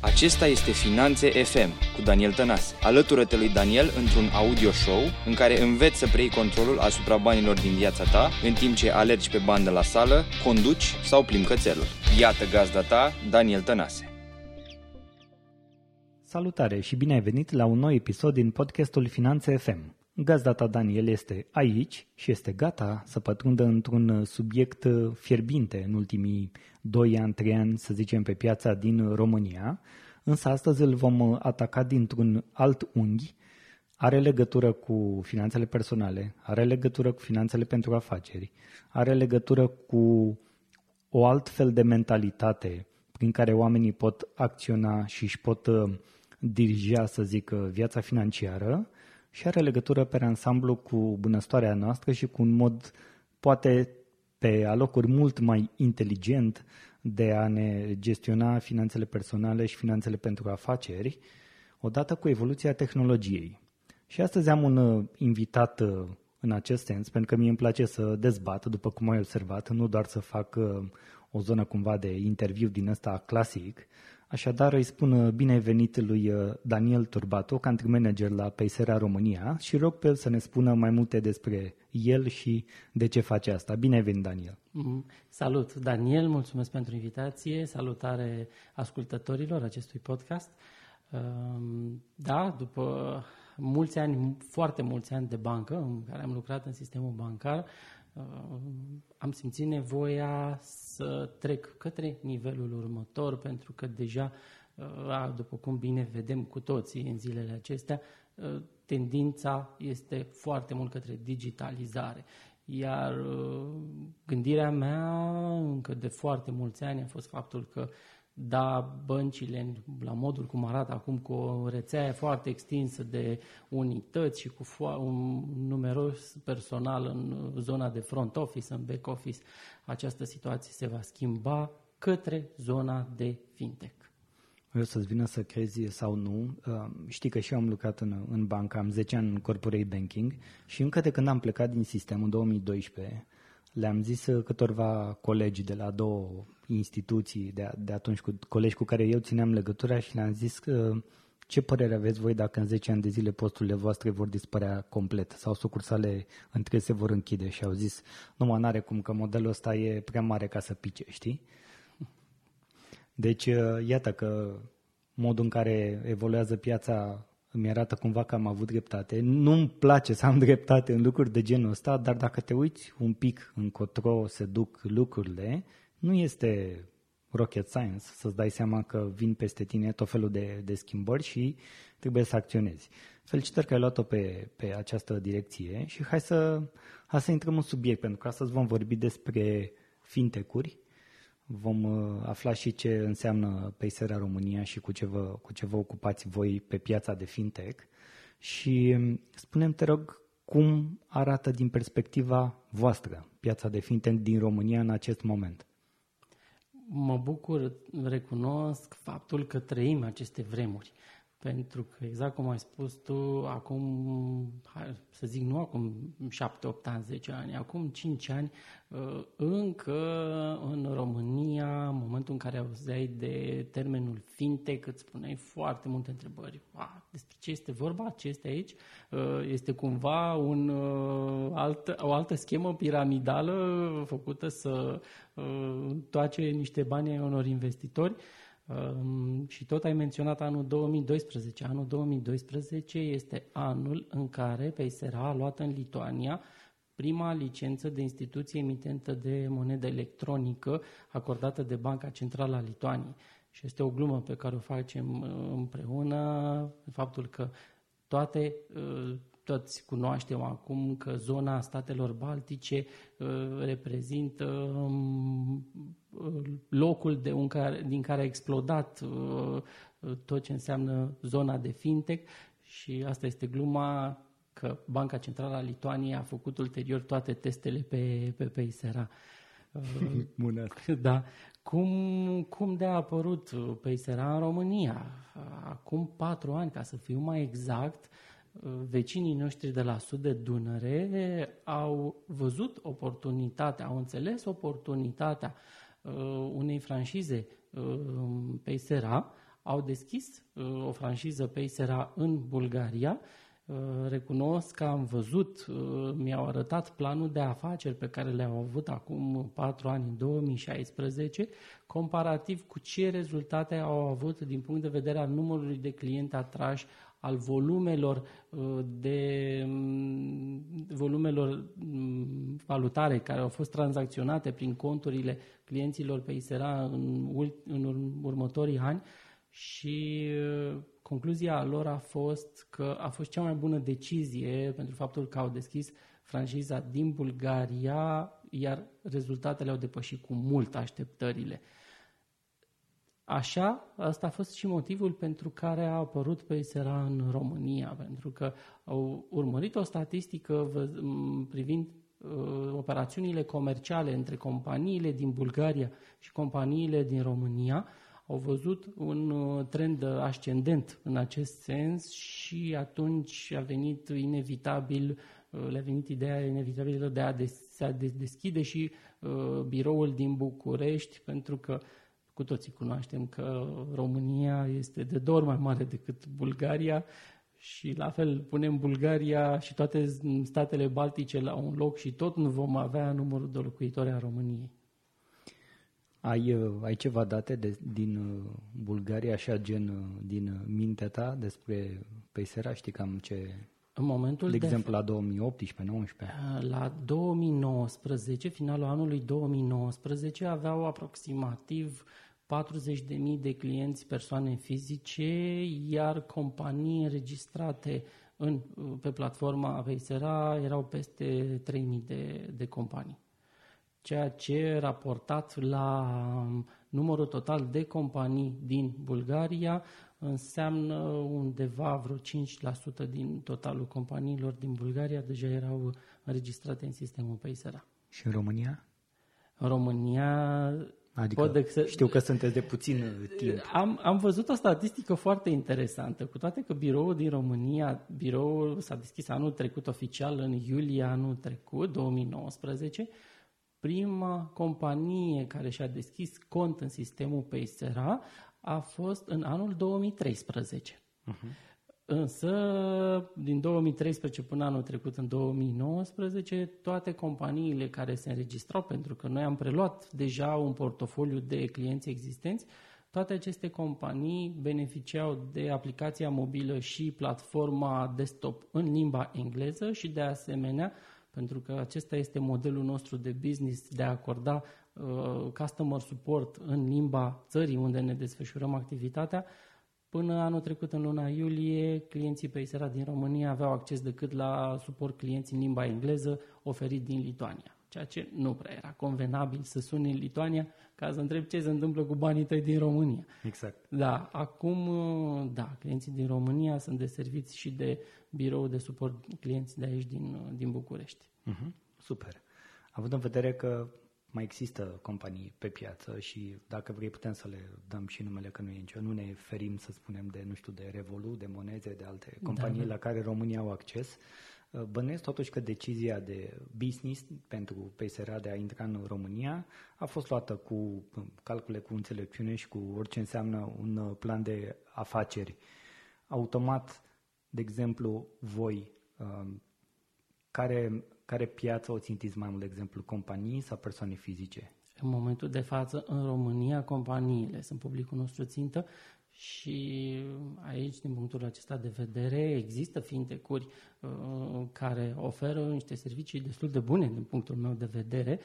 Acesta este Finanțe FM cu Daniel Tănase. Alătură-te lui Daniel într-un audio show în care înveți să preiei controlul asupra banilor din viața ta în timp ce alergi pe bandă la sală, conduci sau plimbi cățelul. Iată gazda ta, Daniel Tănase. Salutare și bine ai venit la un nou episod din podcastul Finanțe FM. Gazda ta Daniel este aici și este gata să pătrundă într-un subiect fierbinte în ultimii 2 ani, 3 ani, să zicem, pe piața din România, însă astăzi îl vom ataca dintr-un alt unghi, are legătură cu finanțele personale, are legătură cu finanțele pentru afaceri, are legătură cu o alt fel de mentalitate prin care oamenii pot acționa și își pot uh, dirija, să zic, viața financiară și are legătură pe ansamblu cu bunăstarea noastră și cu un mod poate pe alocuri mult mai inteligent de a ne gestiona finanțele personale și finanțele pentru afaceri, odată cu evoluția tehnologiei. Și astăzi am un uh, invitat uh, în acest sens, pentru că mie îmi place să dezbat, după cum ai observat, nu doar să fac uh, o zonă cumva de interviu din ăsta clasic, Așadar îi spun bine venit lui Daniel Turbato, country manager la Paisera România și rog pe el să ne spună mai multe despre el și de ce face asta. Bine venit, Daniel! Mm, salut, Daniel, mulțumesc pentru invitație, salutare ascultătorilor acestui podcast. Um, da, după mulți ani, foarte mulți ani de bancă, în care am lucrat în sistemul bancar, uh, am simțit nevoia să trec către nivelul următor, pentru că deja, uh, după cum bine vedem cu toții în zilele acestea, uh, tendința este foarte mult către digitalizare. Iar gândirea mea încă de foarte mulți ani a fost faptul că da, băncile, la modul cum arată acum, cu o rețea foarte extinsă de unități și cu un numeros personal în zona de front office, în back office, această situație se va schimba către zona de fintech. O să-ți vină să crezi sau nu. Uh, știi că și eu am lucrat în, în bancă, am 10 ani în corporate banking și încă de când am plecat din sistem în 2012, le-am zis câtorva colegi de la două instituții de, de atunci, cu colegi cu care eu țineam legătura și le-am zis că ce părere aveți voi dacă în 10 ani de zile posturile voastre vor dispărea complet sau sucursale între se vor închide și au zis nu mă, n-are cum că modelul ăsta e prea mare ca să pice, știi? Deci iată că modul în care evoluează piața îmi arată cumva că am avut dreptate. Nu-mi place să am dreptate în lucruri de genul ăsta, dar dacă te uiți un pic încotro se duc lucrurile, nu este rocket science să-ți dai seama că vin peste tine tot felul de, de schimbări și trebuie să acționezi. Felicitări că ai luat-o pe, pe această direcție și hai să, hai să intrăm în subiect, pentru că astăzi vom vorbi despre fintecuri, vom uh, afla și ce înseamnă Paisera România și cu ce, vă, cu ce vă ocupați voi pe piața de fintech și um, spunem te rog, cum arată din perspectiva voastră piața de fintech din România în acest moment? Mă bucur, recunosc faptul că trăim aceste vremuri. Pentru că, exact cum ai spus tu, acum, hai, să zic, nu acum 7, 8 ani, 10 ani, acum 5 ani, uh, încă în România, în momentul în care auzeai de termenul fintech, îți spuneai foarte multe întrebări. Despre ce este vorba? Ce este aici? Uh, este cumva un, uh, alt, o altă schemă piramidală făcută să toace niște bani ai unor investitori? Și tot ai menționat anul 2012. Anul 2012 este anul în care Paysera a luat în Lituania prima licență de instituție emitentă de monedă electronică acordată de Banca Centrală a Lituaniei. Și este o glumă pe care o facem uh, împreună, faptul că toate uh, toți cunoaștem acum că zona statelor baltice uh, reprezintă um, locul de un care, din care a explodat uh, tot ce înseamnă zona de fintech și asta este gluma că Banca Centrală a Lituaniei a făcut ulterior toate testele pe, pe Paysera. Bună. Da. Cum, cum de a apărut Paysera în România? Acum patru ani, ca să fiu mai exact, uh, vecinii noștri de la sud de Dunăre au văzut oportunitatea, au înțeles oportunitatea uh, unei franșize uh, pe Sera, au deschis uh, o franciză Paysera în Bulgaria. Uh, recunosc că am văzut, uh, mi-au arătat planul de afaceri pe care le-au avut acum patru ani, în 2016, comparativ cu ce rezultate au avut din punct de vedere al numărului de clienți atrași, al volumelor de mm, volumelor mm, valutare care au fost tranzacționate prin conturile clienților pe ISERA în, în următorii ani și uh, concluzia lor a fost că a fost cea mai bună decizie pentru faptul că au deschis franșiza din Bulgaria, iar rezultatele au depășit cu mult așteptările. Așa, asta a fost și motivul pentru care a apărut Paysera în România, pentru că au urmărit o statistică privind uh, operațiunile comerciale între companiile din Bulgaria și companiile din România, au văzut un uh, trend ascendent în acest sens și atunci a venit inevitabil, uh, le-a venit ideea inevitabilă de a, des, a deschide și uh, biroul din București, pentru că cu toții cunoaștem că România este de două ori mai mare decât Bulgaria și la fel punem Bulgaria și toate statele baltice la un loc și tot nu vom avea numărul de locuitori a României. Ai, uh, ai ceva date de, din uh, Bulgaria, așa gen uh, din mintea ta despre Paysera? Știi cam ce... În momentul de, de exemplu, la 2018-19? La 2019, finalul anului 2019, aveau aproximativ 40.000 de clienți persoane fizice, iar companii înregistrate în, pe platforma Paysera erau peste 3.000 de, de companii ceea ce raportat la um, numărul total de companii din Bulgaria înseamnă undeva vreo 5% din totalul companiilor din Bulgaria deja erau înregistrate în sistemul Paysera. Și în România? În România Adică pot să... știu că sunteți de puțin uh, timp. Am, am văzut o statistică foarte interesantă, cu toate că biroul din România, biroul s-a deschis anul trecut oficial, în iulie anul trecut, 2019, Prima companie care și-a deschis cont în sistemul Paysera a fost în anul 2013. Uh-huh. Însă, din 2013 până anul trecut, în 2019, toate companiile care se înregistrau, pentru că noi am preluat deja un portofoliu de clienți existenți, toate aceste companii beneficiau de aplicația mobilă și platforma desktop în limba engleză și, de asemenea, pentru că acesta este modelul nostru de business de a acorda uh, customer support în limba țării unde ne desfășurăm activitatea. Până anul trecut, în luna iulie, clienții pe Isera din România aveau acces decât la suport clienți în limba engleză oferit din Lituania ceea ce nu prea era convenabil să suni în Lituania ca să întreb ce se întâmplă cu banii tăi din România. Exact. Da, acum, da, clienții din România sunt deserviți și de birou de suport clienți de aici din, din București. Uh-huh. Super. Având în vedere că mai există companii pe piață și dacă vrei putem să le dăm și numele că nu e nicio, nu ne ferim să spunem de, nu știu, de Revolut, de Moneze, de alte companii da, da. la care România au acces. Uh, bănuiesc totuși că decizia de business pentru PSR de a intra în România a fost luată cu uh, calcule, cu înțelepciune și cu orice înseamnă un uh, plan de afaceri. Automat, de exemplu, voi, care, care piață o țintiți mai mult, de exemplu, companii sau persoane fizice? În momentul de față, în România, companiile sunt publicul nostru țintă și aici, din punctul acesta de vedere, există fintecuri uh, care oferă niște servicii destul de bune, din punctul meu de vedere,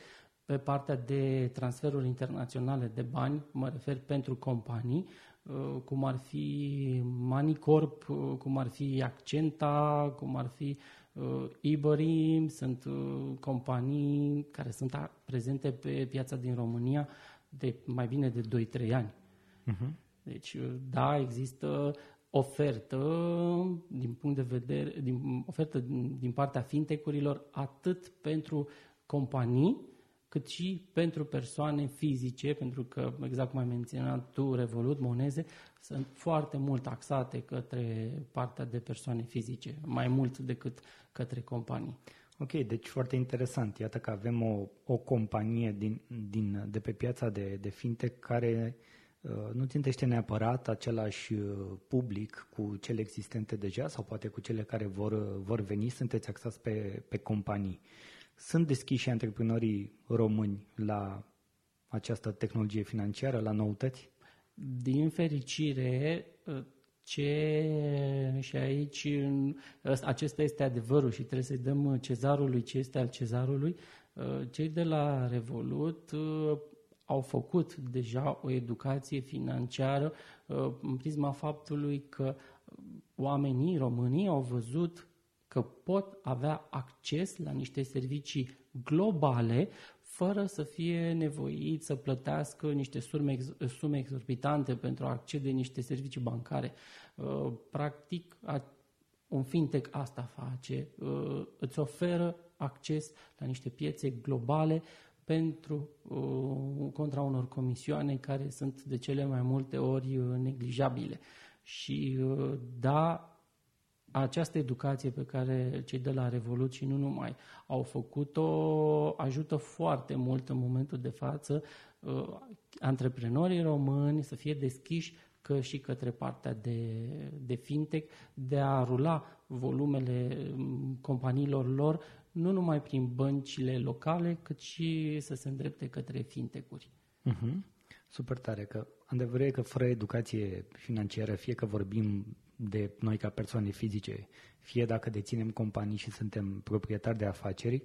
pe partea de transferuri internaționale de bani, mă refer pentru companii, uh, cum ar fi Manicorp, uh, cum ar fi Accenta, cum ar fi uh, Iberi, sunt uh, companii care sunt prezente pe piața din România de mai bine de 2-3 ani. Uh-huh. Deci, da, există ofertă din punct de vedere, din, ofertă din, din partea fintecurilor atât pentru companii, cât și pentru persoane fizice, pentru că, exact cum ai menționat tu, Revolut, Moneze, sunt foarte mult taxate către partea de persoane fizice, mai mult decât către companii. Ok, deci foarte interesant. Iată că avem o, o companie din, din, de pe piața de, de fintech care nu țintește neapărat același public cu cele existente deja sau poate cu cele care vor, vor veni, sunteți axați pe, pe companii. Sunt deschiși antreprenorii români la această tehnologie financiară, la noutăți? Din fericire, ce și aici acesta este adevărul și trebuie să-i dăm cezarului ce este al cezarului, cei de la Revolut au făcut deja o educație financiară în prisma faptului că oamenii, românii, au văzut că pot avea acces la niște servicii globale fără să fie nevoit să plătească niște sume, sume exorbitante pentru a accede niște servicii bancare. Uh, practic, un fintech asta face, uh, îți oferă acces la niște piețe globale pentru uh, contra unor comisioane care sunt de cele mai multe ori neglijabile. Și da, această educație pe care cei de la Revolut și nu numai au făcut-o ajută foarte mult în momentul de față uh, antreprenorii români să fie deschiși că și către partea de, de fintech, de a rula volumele um, companiilor lor, nu numai prin băncile locale, cât și să se îndrepte către fintech-uri. Uh-huh. Super tare, că adevărul e că fără educație financiară, fie că vorbim de noi ca persoane fizice, fie dacă deținem companii și suntem proprietari de afaceri,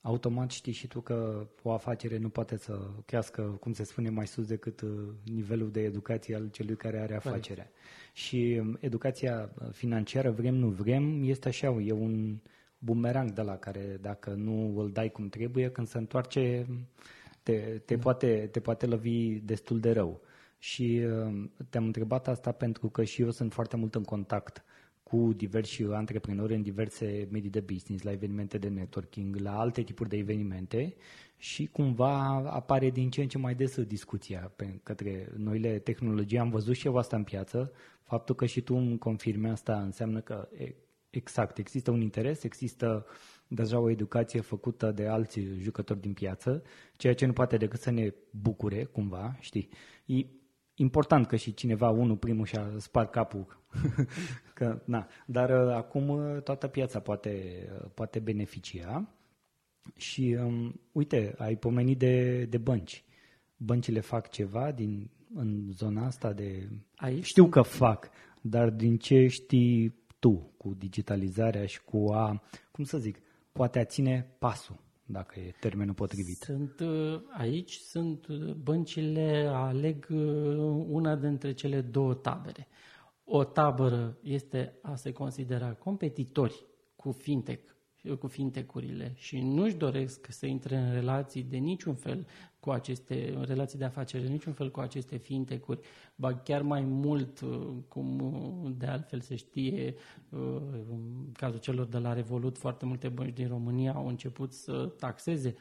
automat știi și tu că o afacere nu poate să crească, cum se spune, mai sus decât uh, nivelul de educație al celui care are afacerea. Right. Și um, educația financiară, vrem, nu vrem, este așa, e un bumerang de la care dacă nu îl dai cum trebuie, când se întoarce, te, te, da. poate, te poate lovi destul de rău. Și uh, te-am întrebat asta pentru că și eu sunt foarte mult în contact cu diversi antreprenori în diverse medii de business, la evenimente de networking, la alte tipuri de evenimente și cumva apare din ce în ce mai des discuția pe către noile tehnologii. Am văzut și eu asta în piață. Faptul că și tu îmi confirmi asta înseamnă că exact, există un interes, există deja o educație făcută de alți jucători din piață, ceea ce nu poate decât să ne bucure cumva, știi? Important că și cineva, unul primul și-a spart capul. că, na. Dar uh, acum uh, toată piața poate, uh, poate beneficia. Și um, uite, ai pomenit de, de bănci. Băncile fac ceva din, în zona asta de... Aici Știu sunt... că fac, dar din ce știi tu cu digitalizarea și cu a, cum să zic, poate a ține pasul dacă e termenul potrivit. Sunt, uh, aici sunt uh, băncile, aleg uh, una dintre cele două tabere. O tabără este a se considera competitori cu fintech, cu fintecurile și nu-și doresc să intre în relații de niciun fel cu aceste în relații de afaceri, de niciun fel cu aceste fintecuri, ba chiar mai mult, uh, cum uh, de altfel se știe, uh, în cazul celor de la Revolut, foarte multe bănci din România au început să taxeze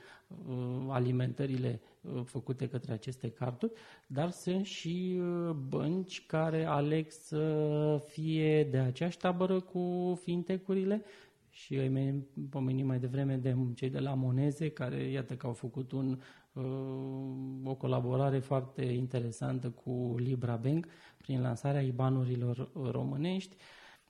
alimentările făcute către aceste carduri, dar sunt și bănci care aleg să fie de aceeași tabără cu fintecurile și ai pomenit mai devreme de cei de la Moneze, care iată că au făcut un o colaborare foarte interesantă cu Libra Bank prin lansarea IBAN-urilor românești.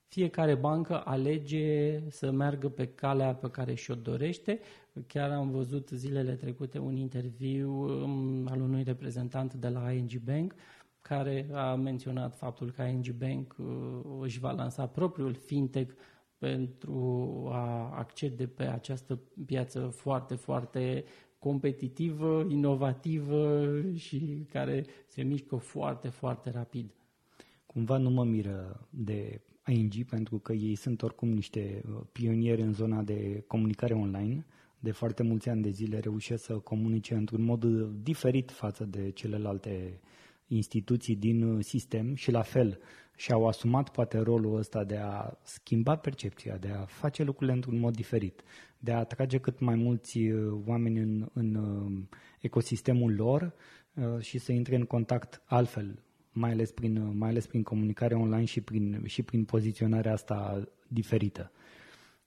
Fiecare bancă alege să meargă pe calea pe care și-o dorește. Chiar am văzut zilele trecute un interviu um, al unui reprezentant de la ING Bank care a menționat faptul că ING Bank uh, își va lansa propriul fintech pentru a accede pe această piață foarte, foarte competitivă, inovativă și care se mișcă foarte, foarte rapid. Cumva nu mă miră de ING pentru că ei sunt oricum niște uh, pionieri în zona de comunicare online. De foarte mulți ani de zile reușesc să comunice într-un mod diferit față de celelalte instituții din uh, sistem și la fel și-au asumat poate rolul ăsta de a schimba percepția, de a face lucrurile într-un mod diferit, de a atrage cât mai mulți uh, oameni în, în uh, ecosistemul lor și să intre în contact altfel, mai ales prin, mai ales prin comunicare online și prin, și prin poziționarea asta diferită.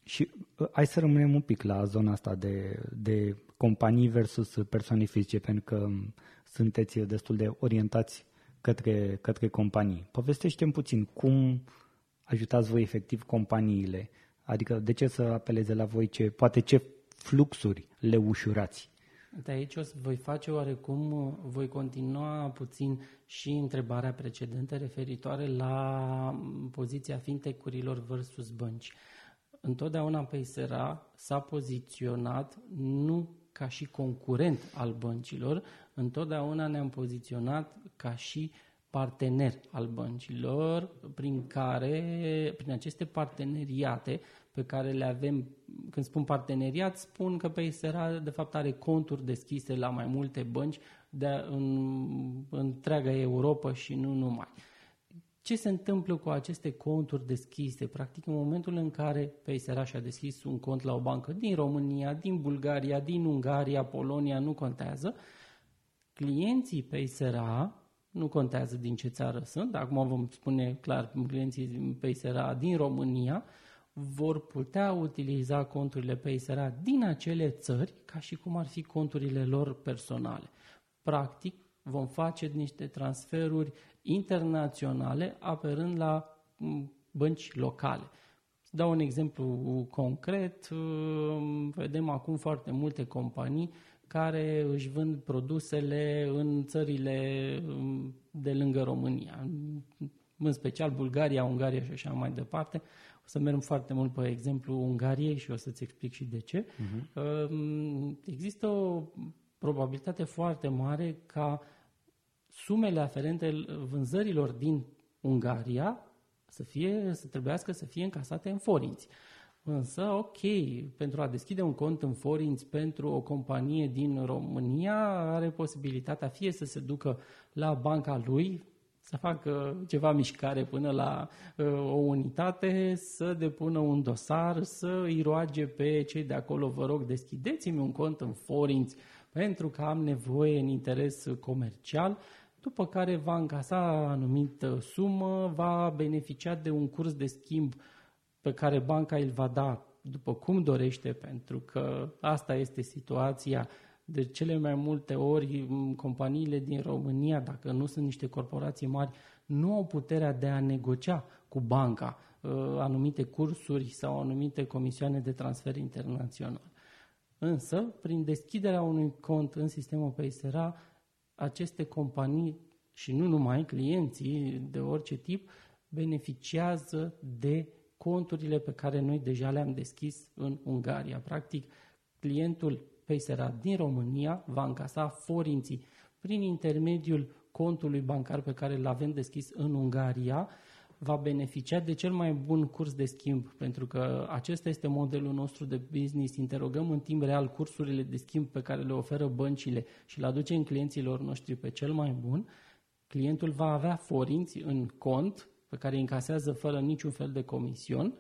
Și hai să rămânem un pic la zona asta de, de companii versus persoane fizice, pentru că sunteți destul de orientați către, către companii. Povestește-mi puțin cum ajutați voi efectiv companiile, adică de ce să apeleze la voi, ce, poate ce fluxuri le ușurați. De aici o să voi face oarecum, voi continua puțin și întrebarea precedentă referitoare la poziția fintech-urilor versus bănci. Întotdeauna Paysera s-a poziționat nu ca și concurent al băncilor, întotdeauna ne-am poziționat ca și partener al băncilor, prin care, prin aceste parteneriate pe care le avem, când spun parteneriat, spun că Paysera de fapt are conturi deschise la mai multe bănci de în, în întreaga Europa și nu numai. Ce se întâmplă cu aceste conturi deschise? Practic, în momentul în care Paysera și-a deschis un cont la o bancă din România, din Bulgaria, din Ungaria, Polonia, nu contează, clienții Paysera, nu contează din ce țară sunt, acum vom spune clar clienții Paysera din România, vor putea utiliza conturile Paysera din acele țări ca și cum ar fi conturile lor personale. Practic, vom face niște transferuri internaționale apărând la bănci locale. Dau un exemplu concret. Vedem acum foarte multe companii care își vând produsele în țările de lângă România, în special Bulgaria, Ungaria și așa mai departe. O să mergem foarte mult pe exemplu Ungariei și o să-ți explic și de ce. Uh-huh. Există o probabilitate foarte mare ca sumele aferente vânzărilor din Ungaria să, fie, să trebuiască să fie încasate în forinți. Însă, ok, pentru a deschide un cont în forinți pentru o companie din România, are posibilitatea fie să se ducă la banca lui, să facă ceva mișcare până la uh, o unitate, să depună un dosar, să îi roage pe cei de acolo, vă rog, deschideți-mi un cont în forinți pentru că am nevoie în interes comercial, după care va încasa anumită sumă, va beneficia de un curs de schimb pe care banca îl va da după cum dorește, pentru că asta este situația de cele mai multe ori companiile din România, dacă nu sunt niște corporații mari, nu au puterea de a negocia cu banca uh, anumite cursuri sau anumite comisioane de transfer internațional. Însă, prin deschiderea unui cont în sistemul PSRA, aceste companii și nu numai clienții de orice tip beneficiază de conturile pe care noi deja le-am deschis în Ungaria. Practic, clientul Paysera din România va încasa forinții prin intermediul contului bancar pe care îl avem deschis în Ungaria, va beneficia de cel mai bun curs de schimb, pentru că acesta este modelul nostru de business. Interogăm în timp real cursurile de schimb pe care le oferă băncile și le aducem clienților noștri pe cel mai bun. Clientul va avea forinți în cont pe care îi încasează fără niciun fel de comision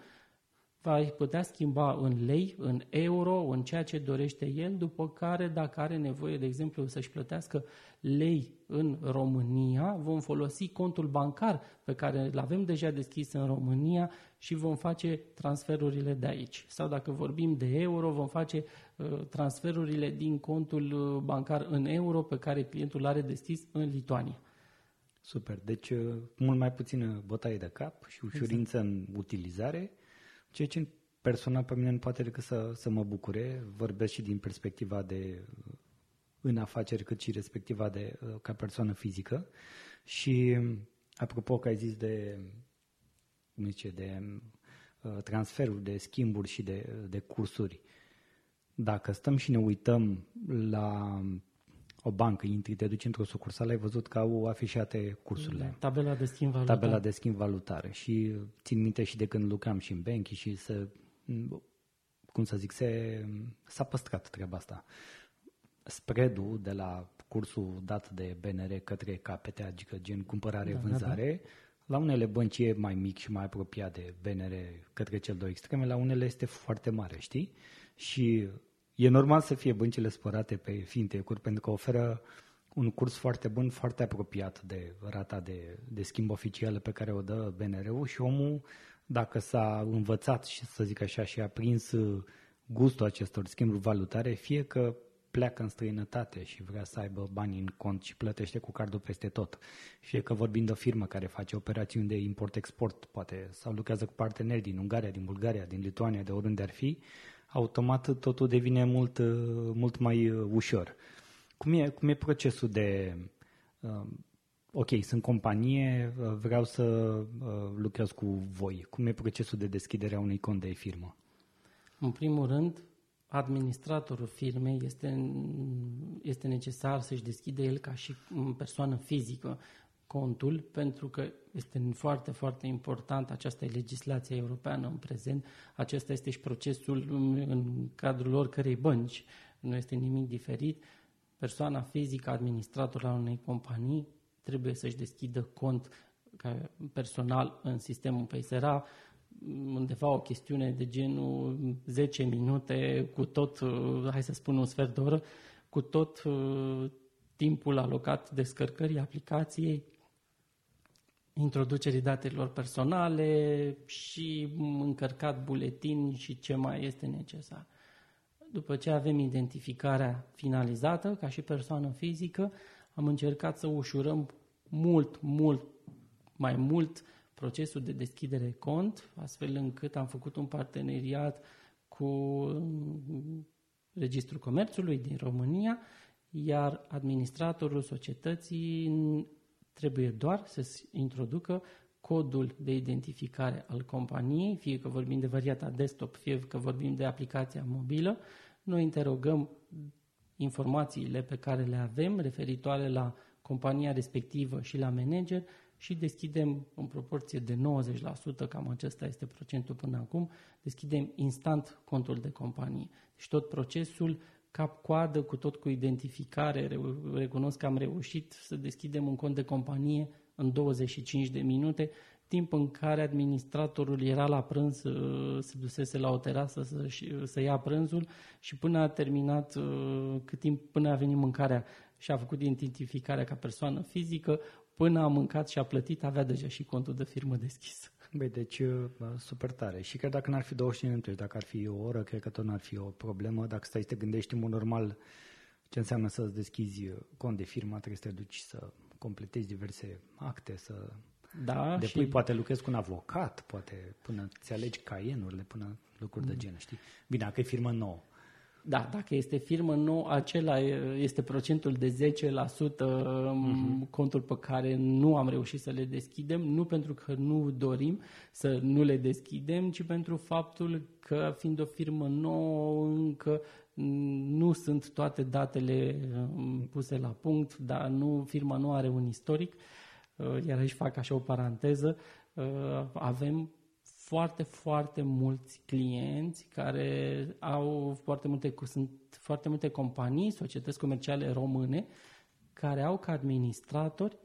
va putea schimba în lei, în euro, în ceea ce dorește el, după care, dacă are nevoie, de exemplu, să-și plătească lei în România, vom folosi contul bancar pe care îl avem deja deschis în România și vom face transferurile de aici. Sau dacă vorbim de euro, vom face uh, transferurile din contul uh, bancar în euro pe care clientul are deschis în Lituania. Super. Deci uh, mult mai puțină bătaie de cap și ușurință exact. în utilizare Ceea ce personal pe mine nu poate decât să, să mă bucure. Vorbesc și din perspectiva de în afaceri, cât și respectiva de ca persoană fizică. Și apropo că ai zis de, cum zice, de transferuri, de schimburi și de, de cursuri, dacă stăm și ne uităm la o bancă, intri, te duci într-o sucursală, ai văzut că au afișate cursurile. Da, tabela de schimb valutar. Tabela de schimb valutar. Și țin minte și de când lucram și în banki și să, cum să zic, se, s-a păstrat treaba asta. Spreadul de la cursul dat de BNR către KPT, adică gen cumpărare-vânzare, da, da, da. la unele bănci e mai mic și mai apropiat de BNR către cel două extreme, la unele este foarte mare, știi? Și E normal să fie băncile spărate pe fintech-uri pentru că oferă un curs foarte bun, foarte apropiat de rata de, de schimb oficială pe care o dă BNR-ul și omul, dacă s-a învățat și să zic așa și a prins gustul acestor schimburi valutare, fie că pleacă în străinătate și vrea să aibă bani în cont și plătește cu cardul peste tot. Fie că vorbim de o firmă care face operațiuni de import-export, poate, sau lucrează cu parteneri din Ungaria, din Bulgaria, din Lituania, de oriunde ar fi, automat totul devine mult, mult mai ușor. Cum e, cum e procesul de... Uh, ok, sunt companie, vreau să uh, lucrez cu voi. Cum e procesul de deschidere a unui cont de firmă? În primul rând, administratorul firmei este, este necesar să-și deschide el ca și persoană fizică contul, pentru că este foarte, foarte important, aceasta e legislația europeană în prezent, acesta este și procesul în cadrul oricărei bănci, nu este nimic diferit. Persoana fizică, administrator al unei companii, trebuie să-și deschidă cont ca personal în sistemul PSRA, undeva o chestiune de genul 10 minute cu tot, uh, hai să spun un sfert de oră, cu tot uh, timpul alocat descărcării aplicației, introducerii datelor personale și încărcat buletin și ce mai este necesar. După ce avem identificarea finalizată ca și persoană fizică, am încercat să ușurăm mult, mult mai mult procesul de deschidere cont, astfel încât am făcut un parteneriat cu mm, Registrul Comerțului din România, iar administratorul societății trebuie doar să introducă codul de identificare al companiei, fie că vorbim de varianta desktop, fie că vorbim de aplicația mobilă. Noi interogăm informațiile pe care le avem referitoare la compania respectivă și la manager și deschidem în proporție de 90%, cam acesta este procentul până acum, deschidem instant contul de companie. Deci tot procesul cap-coadă, cu tot cu identificare, recunosc că am reușit să deschidem un cont de companie în 25 de minute, timp în care administratorul era la prânz, uh, se dusese la o terasă să, să ia prânzul și până a terminat, uh, cât timp până a venit mâncarea și a făcut identificarea ca persoană fizică, până a mâncat și a plătit, avea deja și contul de firmă deschis. Băi, deci uh, super tare. Și cred dacă n-ar fi 25 minute, dacă ar fi o oră, cred că tot n-ar fi o problemă. Dacă stai să te gândești în mod normal ce înseamnă să-ți deschizi uh, cont de firmă, trebuie să te duci să completezi diverse acte, să da, depui, și... poate lucrezi cu un avocat, poate până ți alegi caienurile, până lucruri mm. de genul, știi? Bine, dacă e firmă nouă. Da, dacă este firmă nouă, acela este procentul de 10% uh-huh. Mhm. contul pe care nu am reușit să le deschidem, nu pentru că nu dorim să nu le deschidem, ci pentru faptul că fiind o firmă nouă încă nu sunt toate datele um, puse la punct, dar nu, firma nu are un istoric, uh, iar aici fac așa o paranteză, uh, avem foarte, foarte mulți clienți care au foarte multe, sunt foarte multe companii, societăți comerciale române, care au ca administratori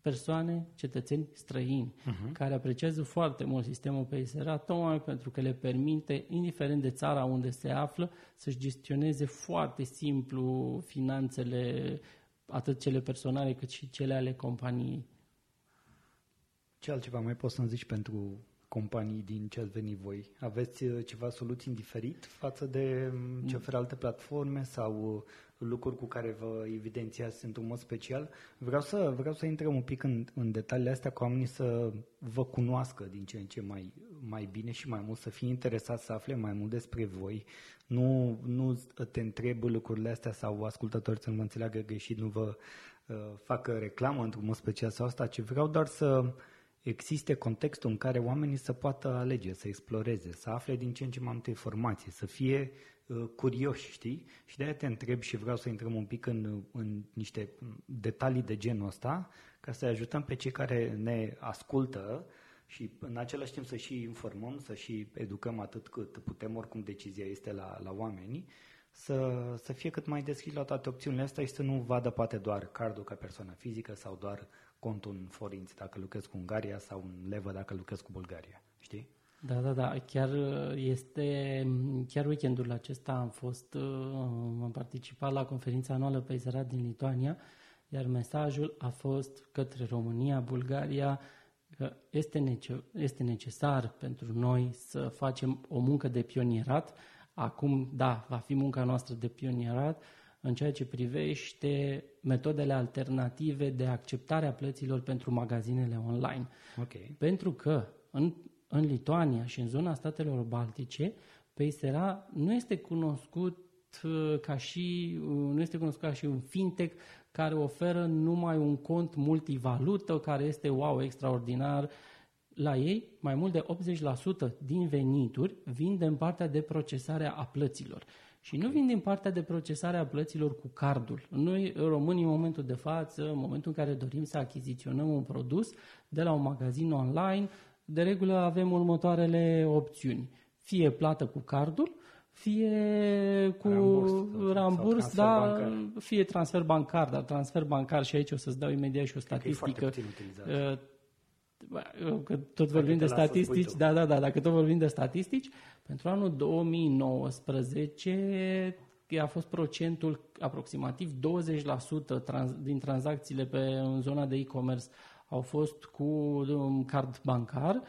persoane, cetățeni străini, uh-huh. care apreciază foarte mult sistemul PSR, tocmai pentru că le permite, indiferent de țara unde se află, să-și gestioneze foarte simplu finanțele, atât cele personale cât și cele ale companiei. Ce altceva mai poți să-mi zici pentru companii din ce ați venit voi? Aveți uh, ceva soluții diferit față de um, ce oferă alte platforme sau uh, lucruri cu care vă evidențiați într-un mod special? Vreau să, vreau să intrăm un pic în, în detaliile astea cu oamenii să vă cunoască din ce în ce mai, mai bine și mai mult, să fie interesați să afle mai mult despre voi. Nu, nu te întreb lucrurile astea sau ascultători să nu mă înțeleagă greșit, nu vă uh, facă reclamă într-un mod special sau asta, ci vreau doar să existe contextul în care oamenii să poată alege, să exploreze, să afle din ce în ce mai multe informații, să fie uh, curioși, știi? Și de-aia te întreb și vreau să intrăm un pic în, în niște detalii de genul ăsta, ca să ajutăm pe cei care ne ascultă și în același timp să și informăm, să și educăm atât cât putem, oricum decizia este la, la oameni, să, să fie cât mai deschis la toate opțiunile astea și să nu vadă poate doar cardul ca persoană fizică sau doar contul în forinți dacă lucrez cu Ungaria sau în levă dacă lucrez cu Bulgaria, știi? Da, da, da. Chiar este, chiar weekendul acesta am fost, am participat la conferința anuală pe Izrat din Lituania, iar mesajul a fost către România, Bulgaria, că este, nece- este necesar pentru noi să facem o muncă de pionierat. Acum, da, va fi munca noastră de pionierat, în ceea ce privește metodele alternative de acceptare a plăților pentru magazinele online. Okay. Pentru că în, în Lituania și în zona statelor baltice, Paysera nu este cunoscut uh, ca și, uh, nu este cunoscut ca și un fintech care oferă numai un cont multivalută, care este wow, extraordinar. La ei, mai mult de 80% din venituri vin din partea de procesare a plăților. Și nu vin din partea de procesare a plăților cu cardul. Noi, românii, în momentul de față, în momentul în care dorim să achiziționăm un produs de la un magazin online, de regulă avem următoarele opțiuni. Fie plată cu cardul, fie cu ramburs, ramburs da, bancar. fie transfer bancar, dar transfer bancar și aici o să-ți dau imediat și o statistică. Că tot vorbim de statistici, da, da, da, dacă tot vorbim de statistici, pentru anul 2019 a fost procentul aproximativ 20% trans, din tranzacțiile pe, în zona de e-commerce au fost cu um, card bancar,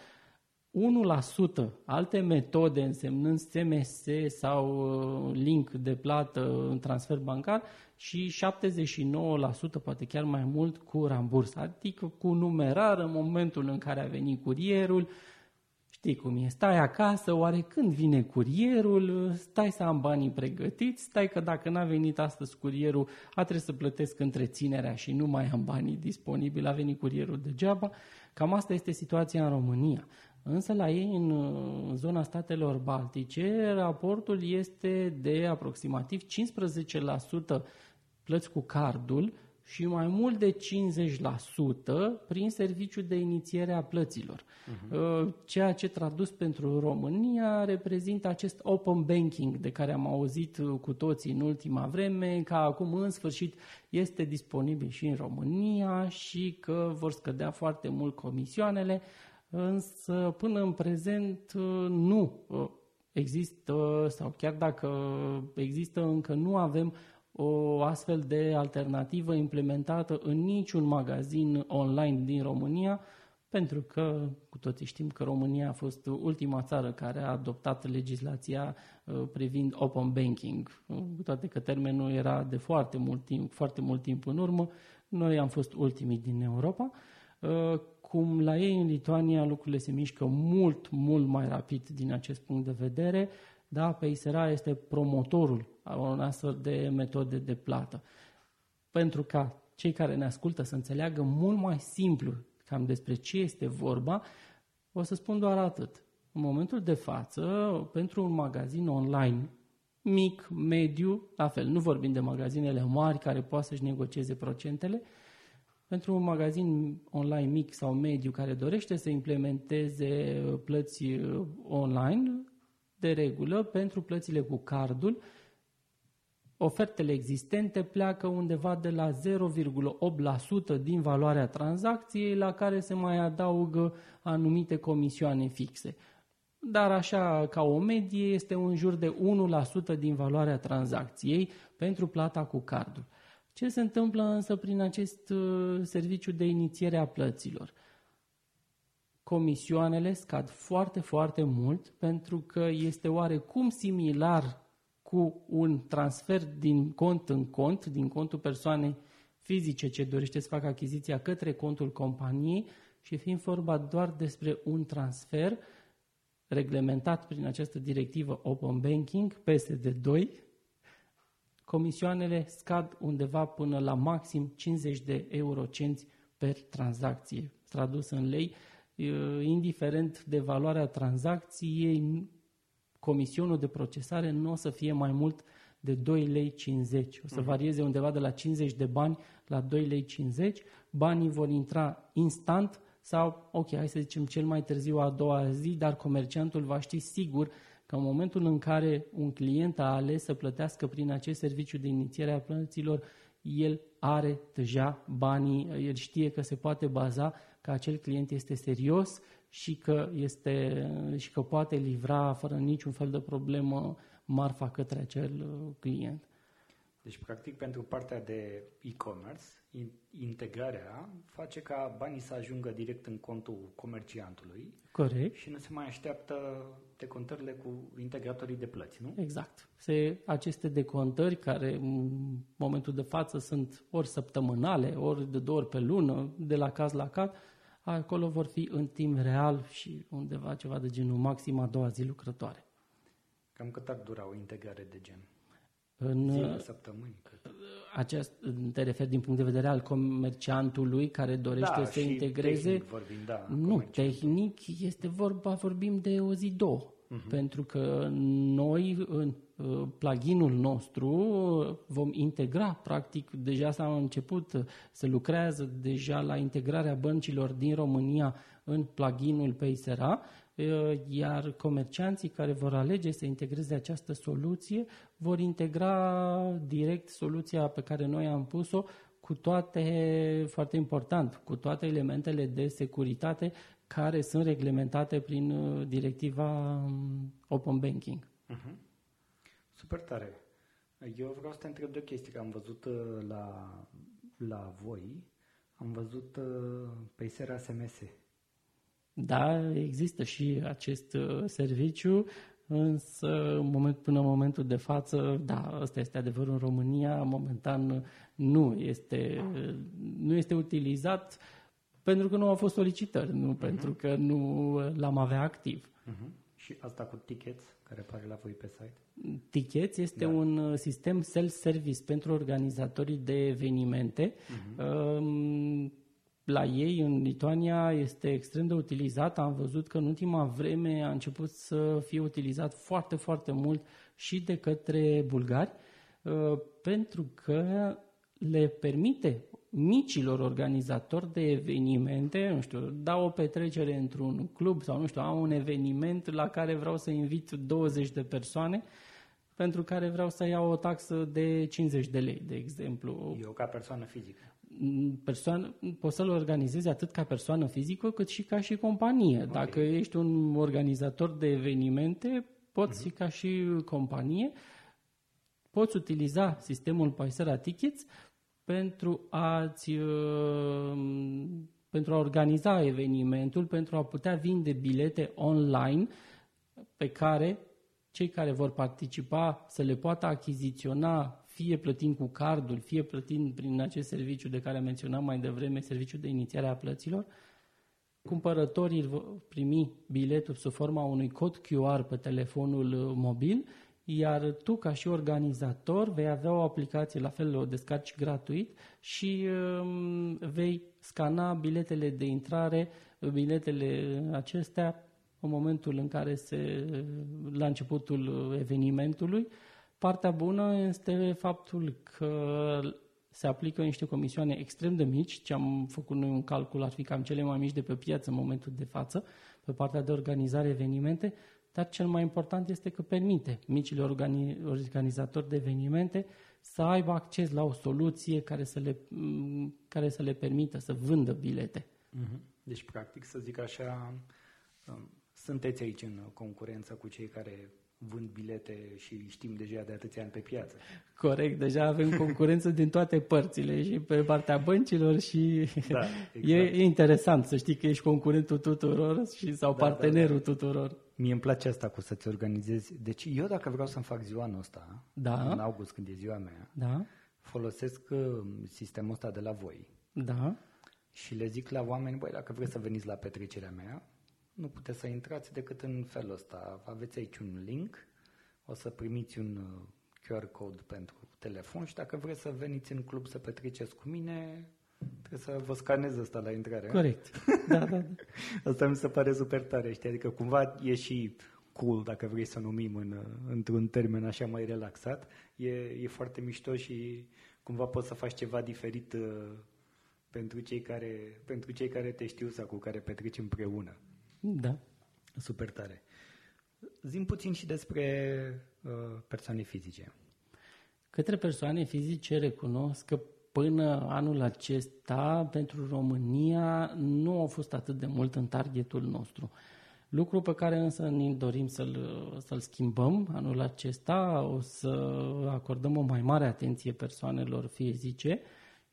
1% alte metode însemnând SMS sau uh, link de plată în transfer bancar și 79%, poate chiar mai mult, cu ramburs, adică cu numerar în momentul în care a venit curierul, Știi cum e, stai acasă, oare când vine curierul, stai să am banii pregătiți, stai că dacă n-a venit astăzi curierul, a trebuit să plătesc întreținerea și nu mai am banii disponibili, a venit curierul degeaba. Cam asta este situația în România. Însă la ei, în, în zona statelor baltice, raportul este de aproximativ 15% plăți cu cardul și mai mult de 50% prin serviciu de inițiere a plăților. Uh-huh. Ceea ce tradus pentru România reprezintă acest open banking de care am auzit cu toții în ultima vreme, că acum în sfârșit este disponibil și în România și că vor scădea foarte mult comisioanele, însă până în prezent nu există, sau chiar dacă există, încă nu avem o astfel de alternativă implementată în niciun magazin online din România, pentru că cu toții știm că România a fost ultima țară care a adoptat legislația uh, privind open banking, cu toate că termenul era de foarte mult timp, foarte mult timp în urmă, noi am fost ultimii din Europa. Uh, cum la ei în Lituania lucrurile se mișcă mult, mult mai rapid din acest punct de vedere, da, Paysera este promotorul a unor astfel de metode de plată. Pentru ca cei care ne ascultă să înțeleagă mult mai simplu cam despre ce este vorba, o să spun doar atât. În momentul de față, pentru un magazin online mic, mediu, la fel, nu vorbim de magazinele mari care poate să-și negocieze procentele, pentru un magazin online mic sau mediu care dorește să implementeze plăți online, de regulă, pentru plățile cu cardul, ofertele existente pleacă undeva de la 0,8% din valoarea tranzacției, la care se mai adaugă anumite comisioane fixe. Dar așa, ca o medie, este în jur de 1% din valoarea tranzacției pentru plata cu cardul. Ce se întâmplă însă prin acest uh, serviciu de inițiere a plăților? comisioanele scad foarte, foarte mult pentru că este oarecum similar cu un transfer din cont în cont, din contul persoanei fizice ce dorește să facă achiziția către contul companiei și fiind vorba doar despre un transfer reglementat prin această directivă Open Banking, PSD2, comisioanele scad undeva până la maxim 50 de eurocenți per tranzacție, tradus în lei, indiferent de valoarea tranzacției, comisionul de procesare nu o să fie mai mult de 2 lei 50. O să mhm. varieze undeva de la 50 de bani la 2 lei 50. Banii vor intra instant sau, ok, hai să zicem cel mai târziu a doua zi, dar comerciantul va ști sigur că în momentul în care un client a ales să plătească prin acest serviciu de inițiere a plăților, el are deja banii, el știe că se poate baza că acel client este serios și că, este, și că poate livra fără niciun fel de problemă marfa către acel uh, client. Deci, practic, pentru partea de e-commerce integrarea face ca banii să ajungă direct în contul comerciantului. Corect. Și nu se mai așteaptă decontările cu integratorii de plăți, nu? Exact. Se, aceste decontări care în momentul de față sunt ori săptămânale, ori de două ori pe lună, de la caz la caz, acolo vor fi în timp real și undeva ceva de genul maxim a doua zi lucrătoare. Cam cât ar dura o integrare de gen? În, Zile, săptămâni? Cât? Acest, te referi din punct de vedere al comerciantului care dorește da, să și integreze? Tehnic vorbim, da, nu, tehnic este vorba, vorbim de o zi, două. Uh-huh. Pentru că noi, în uh, pluginul nostru, vom integra, practic, deja s-a început, se lucrează deja la integrarea băncilor din România în pluginul Paysera iar comercianții care vor alege să integreze această soluție vor integra direct soluția pe care noi am pus-o cu toate, foarte important, cu toate elementele de securitate care sunt reglementate prin uh, directiva um, Open Banking. Uh-huh. Super tare. Eu vreau să te întreb de o chestie, că am văzut uh, la, la voi, am văzut uh, pe seara SMS. Da, există și acest uh, serviciu, însă în moment, până în momentul de față, da, ăsta este adevărul în România, momentan nu este, nu este utilizat pentru că nu au fost solicitări, nu uh-huh. pentru că nu l-am avea activ. Uh-huh. Și asta cu tickets, care apare la voi pe site? Tickets este da. un uh, sistem self-service pentru organizatorii de evenimente. Uh-huh la ei în Lituania este extrem de utilizat. Am văzut că în ultima vreme a început să fie utilizat foarte, foarte mult și de către bulgari, uh, pentru că le permite micilor organizatori de evenimente, nu știu, dau o petrecere într-un club sau nu știu, am un eveniment la care vreau să invit 20 de persoane, pentru care vreau să iau o taxă de 50 de lei, de exemplu. Eu ca persoană fizică persoană, poți să-l organizezi atât ca persoană fizică cât și ca și companie. Okay. Dacă ești un organizator de evenimente, poți uh-huh. fi ca și companie, poți utiliza sistemul Paisera Tickets pentru a-ți uh, pentru a organiza evenimentul, pentru a putea vinde bilete online pe care cei care vor participa să le poată achiziționa fie plătind cu cardul, fie plătind prin acest serviciu de care am menționat mai devreme, serviciul de inițiare a plăților, cumpărătorii vor primi biletul sub forma unui cod QR pe telefonul mobil, iar tu, ca și organizator, vei avea o aplicație, la fel o descarci gratuit și um, vei scana biletele de intrare, biletele acestea în momentul în care se, la începutul evenimentului, Partea bună este faptul că se aplică niște comisioane extrem de mici, ce am făcut noi un calcul ar fi cam cele mai mici de pe piață în momentul de față, pe partea de organizare evenimente, dar cel mai important este că permite micile organi- organizatori de evenimente să aibă acces la o soluție care să le, care să le permită să vândă bilete. Mhm. Deci, practic, să zic așa, um, sunteți aici în concurență cu cei care vând bilete și știm deja de atâția ani pe piață. Corect, deja avem concurență din toate părțile și pe partea băncilor și da, exact. e, e interesant să știi că ești concurentul tuturor și sau da, partenerul da, da. tuturor. Mie îmi place asta cu să-ți organizezi. Deci eu dacă vreau să-mi fac ziua anul ăsta, da. în august când e ziua mea, da. folosesc uh, sistemul ăsta de la voi. Da. Și le zic la oameni, băi, dacă vreți să veniți la petrecerea mea, nu puteți să intrați decât în felul ăsta. Aveți aici un link, o să primiți un uh, QR code pentru telefon și dacă vreți să veniți în club să petreceți cu mine, trebuie să vă scanez asta la intrare. Corect. Da, da, da. Asta mi se pare super tare, știi? Adică cumva e și cool, dacă vrei să numim în, uh, într-un termen așa mai relaxat. E, e foarte mișto și cumva poți să faci ceva diferit uh, pentru cei care, pentru cei care te știu sau cu care petreci împreună. Da. Super tare. Zim puțin și despre uh, persoane fizice. Către persoane fizice recunosc că până anul acesta, pentru România, nu au fost atât de mult în targetul nostru. Lucru pe care însă ne dorim să-l, să-l schimbăm anul acesta, o să acordăm o mai mare atenție persoanelor fizice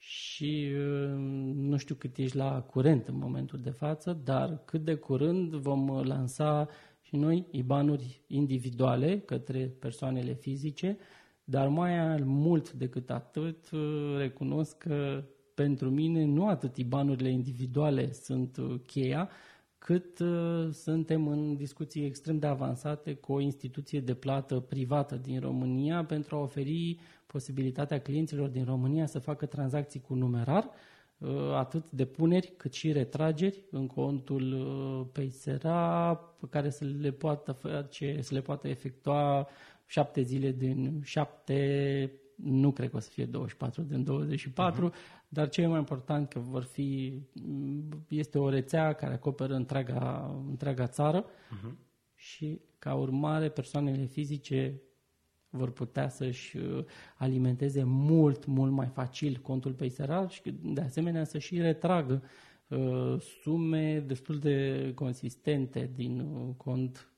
și uh, nu știu cât ești la curent în momentul de față, dar cât de curând vom lansa și noi IBAN-uri individuale către persoanele fizice, dar mai mult decât atât uh, recunosc că pentru mine nu atât IBAN-urile individuale sunt uh, cheia, cât uh, suntem în discuții extrem de avansate cu o instituție de plată privată din România pentru a oferi posibilitatea clienților din România să facă tranzacții cu numerar, uh, atât de puneri cât și retrageri în contul uh, Paysera, pe care să le poată face, să le poată efectua șapte zile din șapte, nu cred că o să fie 24 din 24, uh-huh. dar cel mai important că vor fi, este o rețea care acoperă întreaga, întreaga țară uh-huh. și ca urmare persoanele fizice vor putea să-și uh, alimenteze mult, mult mai facil contul peiseral și de asemenea să și retragă uh, sume destul de consistente din uh, cont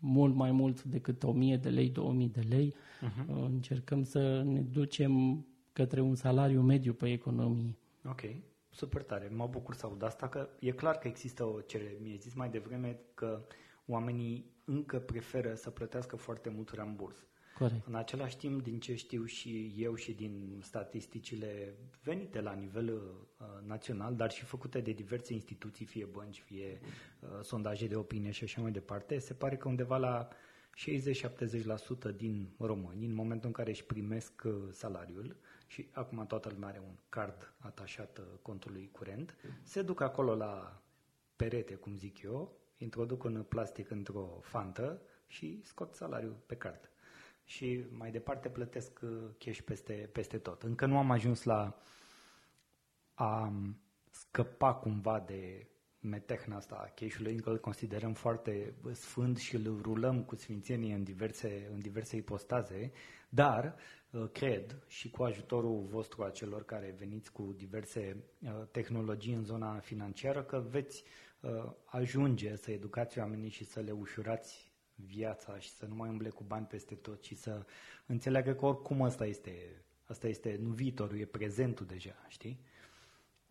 mult mai mult decât 1000 de lei, 2000 de lei. Uh-huh. Încercăm să ne ducem către un salariu mediu pe economie. Ok, super tare. Mă bucur să aud asta, că e clar că există o cerere. Mi-ai zis mai devreme că oamenii încă preferă să plătească foarte mult ramburs. Corect. În același timp, din ce știu și eu și din statisticile venite la nivel uh, național, dar și făcute de diverse instituții, fie bănci, fie uh, sondaje de opinie și așa mai departe, se pare că undeva la 60-70% din români, în momentul în care își primesc uh, salariul, și acum toată lumea are un card atașat uh, contului curent, se duc acolo la perete, cum zic eu, introduc un plastic într-o fantă și scot salariul pe card și mai departe plătesc uh, cash peste, peste tot. Încă nu am ajuns la a scăpa cumva de metehna asta a cash-ului, încă îl considerăm foarte sfânt și îl rulăm cu sfințenie în diverse, în diverse ipostaze, dar uh, cred și cu ajutorul vostru a celor care veniți cu diverse uh, tehnologii în zona financiară că veți ajunge să educați oamenii și să le ușurați viața și să nu mai umble cu bani peste tot și să înțeleagă că oricum asta este, asta este nu viitorul, e prezentul deja, știi?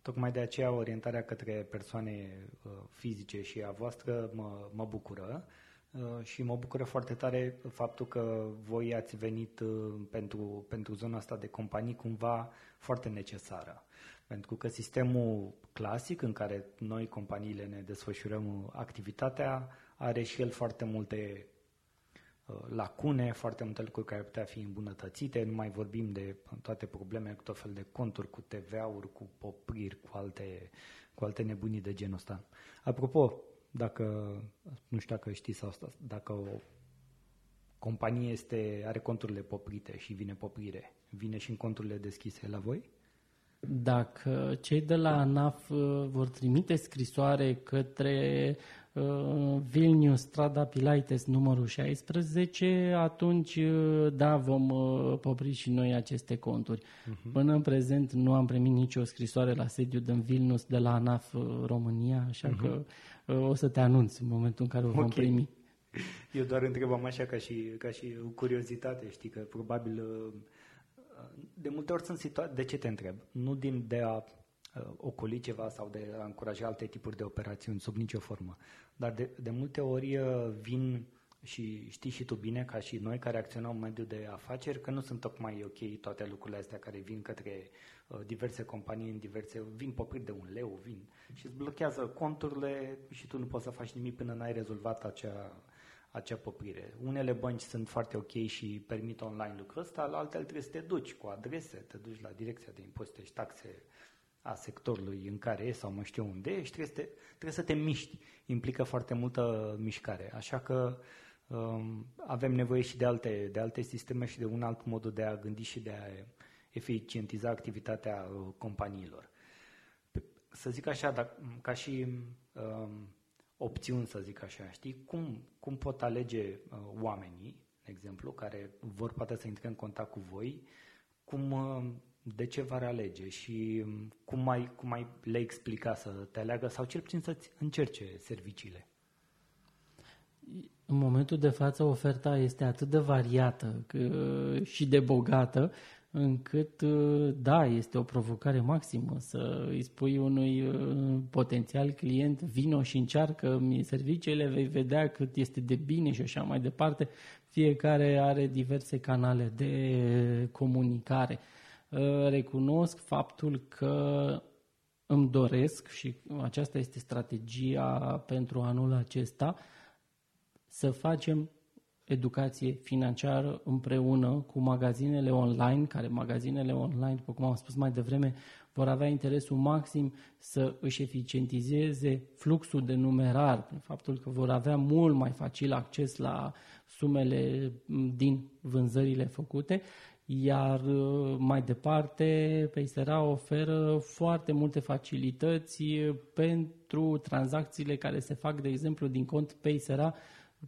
Tocmai de aceea orientarea către persoane uh, fizice și a voastră mă, mă bucură uh, și mă bucură foarte tare faptul că voi ați venit uh, pentru, pentru zona asta de companii cumva foarte necesară. Pentru că sistemul clasic în care noi, companiile, ne desfășurăm activitatea, are și el foarte multe uh, lacune, foarte multe lucruri care putea fi îmbunătățite, nu mai vorbim de toate problemele cu tot fel de conturi, cu TVA-uri, cu popriri, cu alte, cu alte nebunii de genul ăsta. Apropo, dacă, nu știu dacă știți asta, dacă o companie este, are conturile poprite și vine poprire, vine și în conturile deschise la voi? Dacă cei de la ANAF uh, vor trimite scrisoare către uh, Vilnius, strada Pilaites, numărul 16, atunci, uh, da, vom uh, popri și noi aceste conturi. Uh-huh. Până în prezent nu am primit nicio scrisoare la sediu din Vilnius de la ANAF uh, România, așa uh-huh. că uh, o să te anunț în momentul în care o vom okay. primi. Eu doar întrebam așa ca și, ca și curiozitate, știi, că probabil uh, de multe ori sunt situații, de ce te întreb? Nu din de a uh, ocoli ceva sau de a încuraja alte tipuri de operațiuni sub nicio formă, dar de, de multe ori uh, vin și știi și tu bine, ca și noi care acționăm în mediul de afaceri, că nu sunt tocmai ok toate lucrurile astea care vin către uh, diverse companii, în diverse, vin poprit de un leu, vin și îți blochează conturile și tu nu poți să faci nimic până n-ai rezolvat acea, acea poprire. Unele bănci sunt foarte ok și permit online lucrul ăsta, la altele trebuie să te duci cu adrese, te duci la direcția de impozite și taxe a sectorului în care e sau mă știu unde e și trebuie să te, trebuie să te miști. Implică foarte multă mișcare. Așa că um, avem nevoie și de alte, de alte sisteme și de un alt mod de a gândi și de a eficientiza activitatea uh, companiilor. Să zic așa, dacă, ca și um, opțiuni, să zic așa, știi? Cum, cum pot alege uh, oamenii, de exemplu, care vor poate să intre în contact cu voi, cum, uh, de ce v-ar alege și um, cum mai, cum mai le explica să te aleagă sau cel puțin să-ți încerce serviciile? În momentul de față, oferta este atât de variată că, și de bogată, încât, uh, da, este o provocare maximă să îi spui unui uh, potențial client vino și încearcă serviciile, vei vedea cât este de bine și așa mai departe. Fiecare are diverse canale de comunicare. Uh, recunosc faptul că îmi doresc și aceasta este strategia pentru anul acesta, să facem educație financiară împreună cu magazinele online, care magazinele online, după cum am spus mai devreme, vor avea interesul maxim să își eficientizeze fluxul de numerar, prin faptul că vor avea mult mai facil acces la sumele din vânzările făcute, iar uh, mai departe Paysera oferă foarte multe facilități pentru tranzacțiile care se fac, de exemplu, din cont Paysera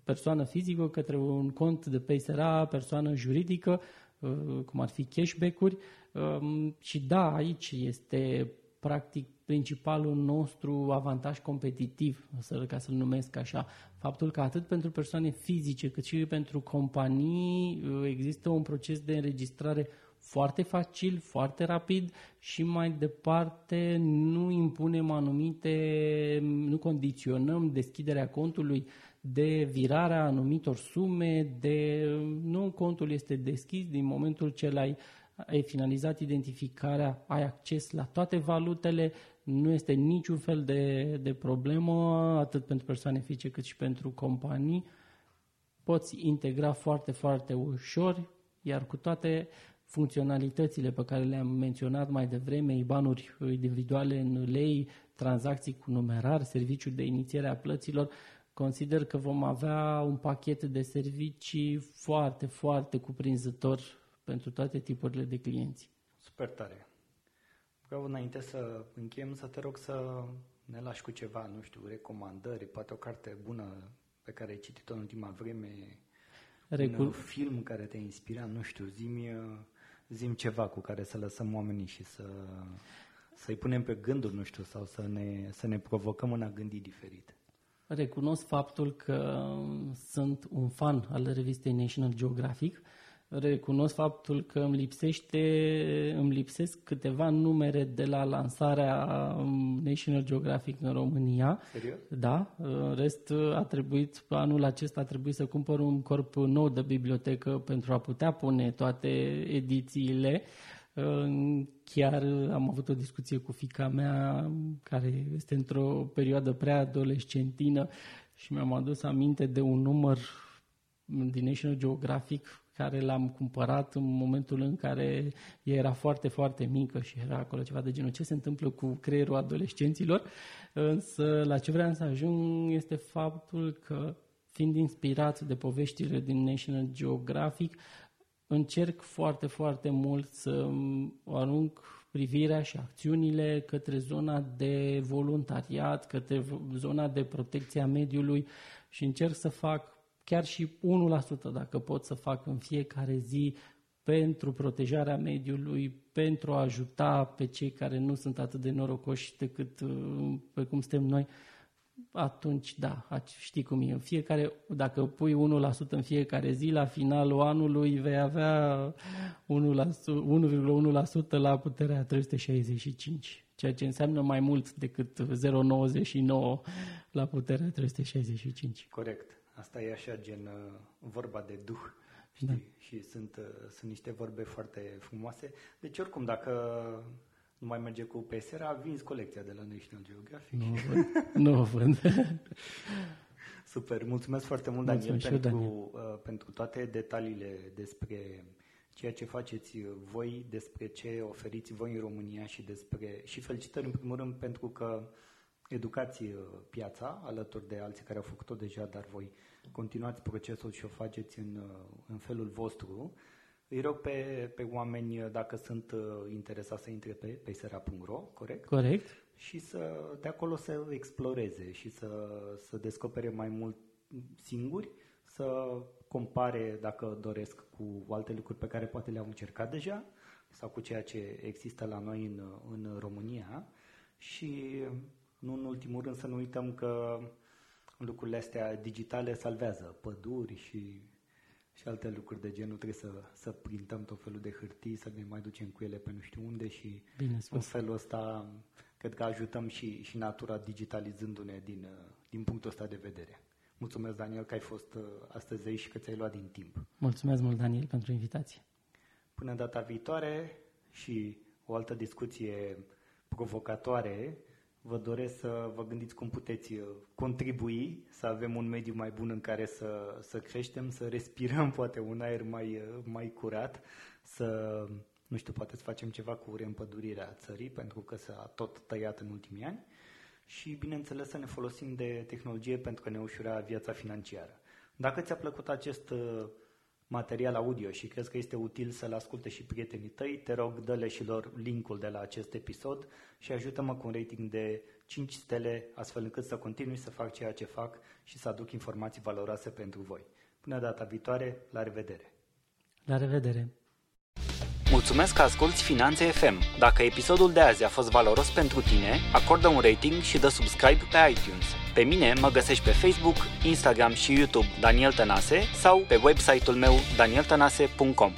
persoană fizică către un cont de PSRA, persoană juridică, uh, cum ar fi cashback-uri. Um, și da, aici este practic principalul nostru avantaj competitiv, ca să-l numesc așa, faptul că atât pentru persoane fizice cât și pentru companii uh, există un proces de înregistrare foarte facil, foarte rapid și mai departe nu impunem anumite, nu condiționăm deschiderea contului de virarea anumitor sume, de nu contul este deschis din momentul ce l-ai ai finalizat identificarea, ai acces la toate valutele, nu este niciun fel de, de problemă, atât pentru persoane fizice cât și pentru companii. Poți integra foarte, foarte ușor, iar cu toate funcționalitățile pe care le-am menționat mai devreme, IBAN-uri individuale în lei, tranzacții cu numerar, serviciul de inițiere a plăților, consider că vom avea un pachet de servicii foarte, foarte cuprinzător pentru toate tipurile de clienți. Super tare. Vreau înainte să încheiem să te rog să ne lași cu ceva, nu știu, recomandări, poate o carte bună pe care ai citit-o în ultima vreme, Recul... un film care te inspira, nu știu, zimi, zim ceva cu care să lăsăm oamenii și să, să-i punem pe gânduri, nu știu, sau să ne, să ne provocăm în a gândi diferit recunosc faptul că sunt un fan al revistei National Geographic. Recunosc faptul că îmi lipsește, îmi lipsesc câteva numere de la lansarea National Geographic în România. Serios? Da. În rest, a trebuit, anul acesta a trebuit să cumpăr un corp nou de bibliotecă pentru a putea pune toate edițiile. Chiar am avut o discuție cu fica mea, care este într-o perioadă preadolescentină și mi-am adus aminte de un număr din National Geographic care l-am cumpărat în momentul în care ea era foarte, foarte mică și era acolo ceva de genul ce se întâmplă cu creierul adolescenților. Însă la ce vreau să ajung este faptul că fiind inspirat de poveștile din National Geographic, încerc foarte, foarte mult să arunc privirea și acțiunile către zona de voluntariat, către zona de protecție a mediului și încerc să fac chiar și 1% dacă pot să fac în fiecare zi pentru protejarea mediului, pentru a ajuta pe cei care nu sunt atât de norocoși decât uh, pe cum suntem noi, atunci da, știi cum e. În fiecare, dacă pui 1% în fiecare zi, la finalul anului vei avea 1,1% la puterea 365, ceea ce înseamnă mai mult decât 0,99 la puterea 365. Corect. Asta e așa gen uh, vorba de duh. Știi? Da. Și sunt, uh, sunt niște vorbe foarte frumoase. Deci oricum, dacă nu mai merge cu PSR, a vins colecția de la National Geographic. Nu o vând. nu o vând. Super, mulțumesc foarte mult, Daniel, pentru, Daniel. Uh, pentru toate detaliile despre ceea ce faceți voi, despre ce oferiți voi în România și despre și felicitări în primul rând pentru că educați uh, piața alături de alții care au făcut-o deja, dar voi continuați procesul și o faceți în, uh, în felul vostru. Îi rog pe, pe oameni, uh, dacă sunt uh, interesați, să intre pe pesera.ro, corect? Corect. Și să, de acolo să exploreze și să, să descopere mai mult singuri, să compare, dacă doresc, cu alte lucruri pe care poate le-au încercat deja sau cu ceea ce există la noi în, în România și, nu în ultimul rând, să nu uităm că lucrurile astea digitale salvează păduri și și alte lucruri de genul, trebuie să, să printăm tot felul de hârtii, să ne mai ducem cu ele pe nu știu unde și Bine în felul ăsta cred că ajutăm și, și natura digitalizându-ne din, din punctul ăsta de vedere. Mulțumesc, Daniel, că ai fost uh, astăzi aici și că ți-ai luat din timp. Mulțumesc mult, Daniel, pentru invitație. Până data viitoare și o altă discuție provocatoare, vă doresc să vă gândiți cum puteți uh, contribui, să avem un mediu mai bun în care să, să creștem, să respirăm poate un aer mai, uh, mai curat, să, nu știu, poate să facem ceva cu reîmpădurirea țării, pentru că s-a tot tăiat în ultimii ani și, bineînțeles, să ne folosim de tehnologie pentru că ne ușura viața financiară. Dacă ți-a plăcut acest uh, material audio și crezi că este util să-l asculte și prietenii tăi, te rog, dă-le și lor linkul de la acest episod și ajută-mă cu un rating de 5 stele, astfel încât să continui să fac ceea ce fac și să aduc informații valoroase pentru voi. Până data viitoare, la revedere! La revedere! Mulțumesc că asculti Finanțe FM. Dacă episodul de azi a fost valoros pentru tine, acordă un rating și dă subscribe pe iTunes. Pe mine mă găsești pe Facebook, Instagram și YouTube Daniel Tănase sau pe website-ul meu danieltănase.com.